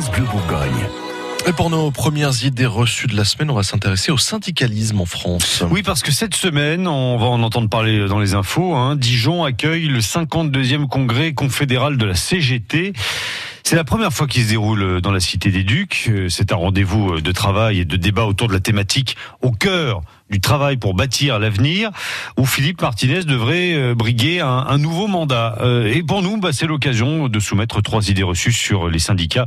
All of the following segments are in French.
France Bourgogne. Et pour nos premières idées reçues de la semaine, on va s'intéresser au syndicalisme en France. Oui, parce que cette semaine, on va en entendre parler dans les infos, hein, Dijon accueille le 52e congrès confédéral de la CGT. C'est la première fois qu'il se déroule dans la Cité des Ducs. C'est un rendez-vous de travail et de débat autour de la thématique au cœur du travail pour bâtir l'avenir, où Philippe Martinez devrait euh, briguer un, nouveau mandat. Euh, et pour nous, bah, c'est l'occasion de soumettre trois idées reçues sur les syndicats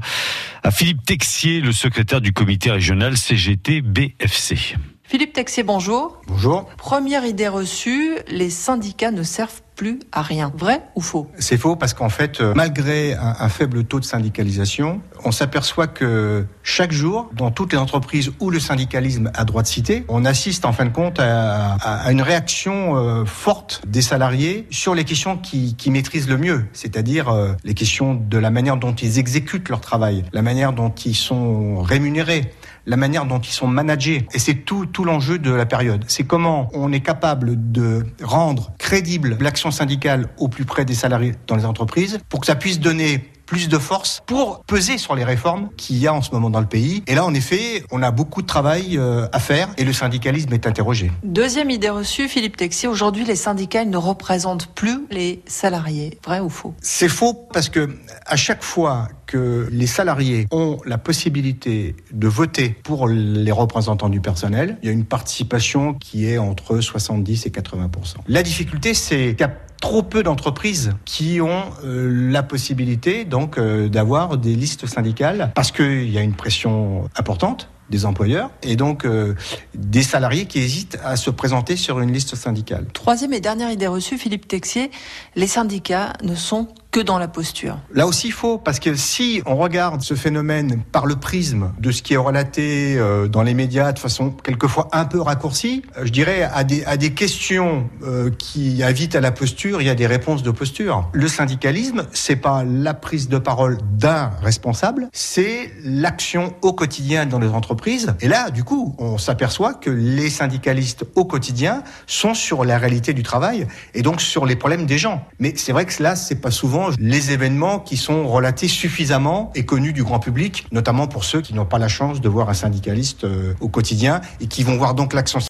à Philippe Texier, le secrétaire du comité régional CGT-BFC. Philippe Texier, bonjour. Bonjour. Première idée reçue, les syndicats ne servent plus à rien. Vrai ou faux? C'est faux parce qu'en fait, euh, malgré un, un, faible taux de syndicalisation, on s'aperçoit que chaque jour, dans toutes les entreprises où le syndicalisme a droit de citer, on assiste en fin de compte à, à, à une réaction euh, forte des salariés sur les questions qui, qui maîtrisent le mieux, c'est-à-dire euh, les questions de la manière dont ils exécutent leur travail, la manière dont ils sont rémunérés la manière dont ils sont managés. Et c'est tout, tout l'enjeu de la période. C'est comment on est capable de rendre crédible l'action syndicale au plus près des salariés dans les entreprises pour que ça puisse donner plus de force pour peser sur les réformes qu'il y a en ce moment dans le pays. Et là, en effet, on a beaucoup de travail euh, à faire et le syndicalisme est interrogé. Deuxième idée reçue, Philippe Texier, aujourd'hui, les syndicats ne représentent plus les salariés. Vrai ou faux? C'est faux parce que à chaque fois les salariés ont la possibilité de voter pour les représentants du personnel, il y a une participation qui est entre 70 et 80% La difficulté, c'est qu'il y a trop peu d'entreprises qui ont euh, la possibilité donc euh, d'avoir des listes syndicales parce qu'il y a une pression importante des employeurs et donc euh, des salariés qui hésitent à se présenter sur une liste syndicale. Troisième et dernière idée reçue, Philippe Texier, les syndicats ne sont que dans la posture. Là aussi, il faut, parce que si on regarde ce phénomène par le prisme de ce qui est relaté euh, dans les médias de façon quelquefois un peu raccourcie, euh, je dirais à des, à des questions euh, qui invitent à la posture, il y a des réponses de posture. Le syndicalisme, c'est pas la prise de parole d'un responsable, c'est l'action au quotidien dans les entreprises. Et là, du coup, on s'aperçoit que les syndicalistes au quotidien sont sur la réalité du travail et donc sur les problèmes des gens. Mais c'est vrai que là, c'est pas souvent les événements qui sont relatés suffisamment et connus du grand public, notamment pour ceux qui n'ont pas la chance de voir un syndicaliste au quotidien et qui vont voir donc l'action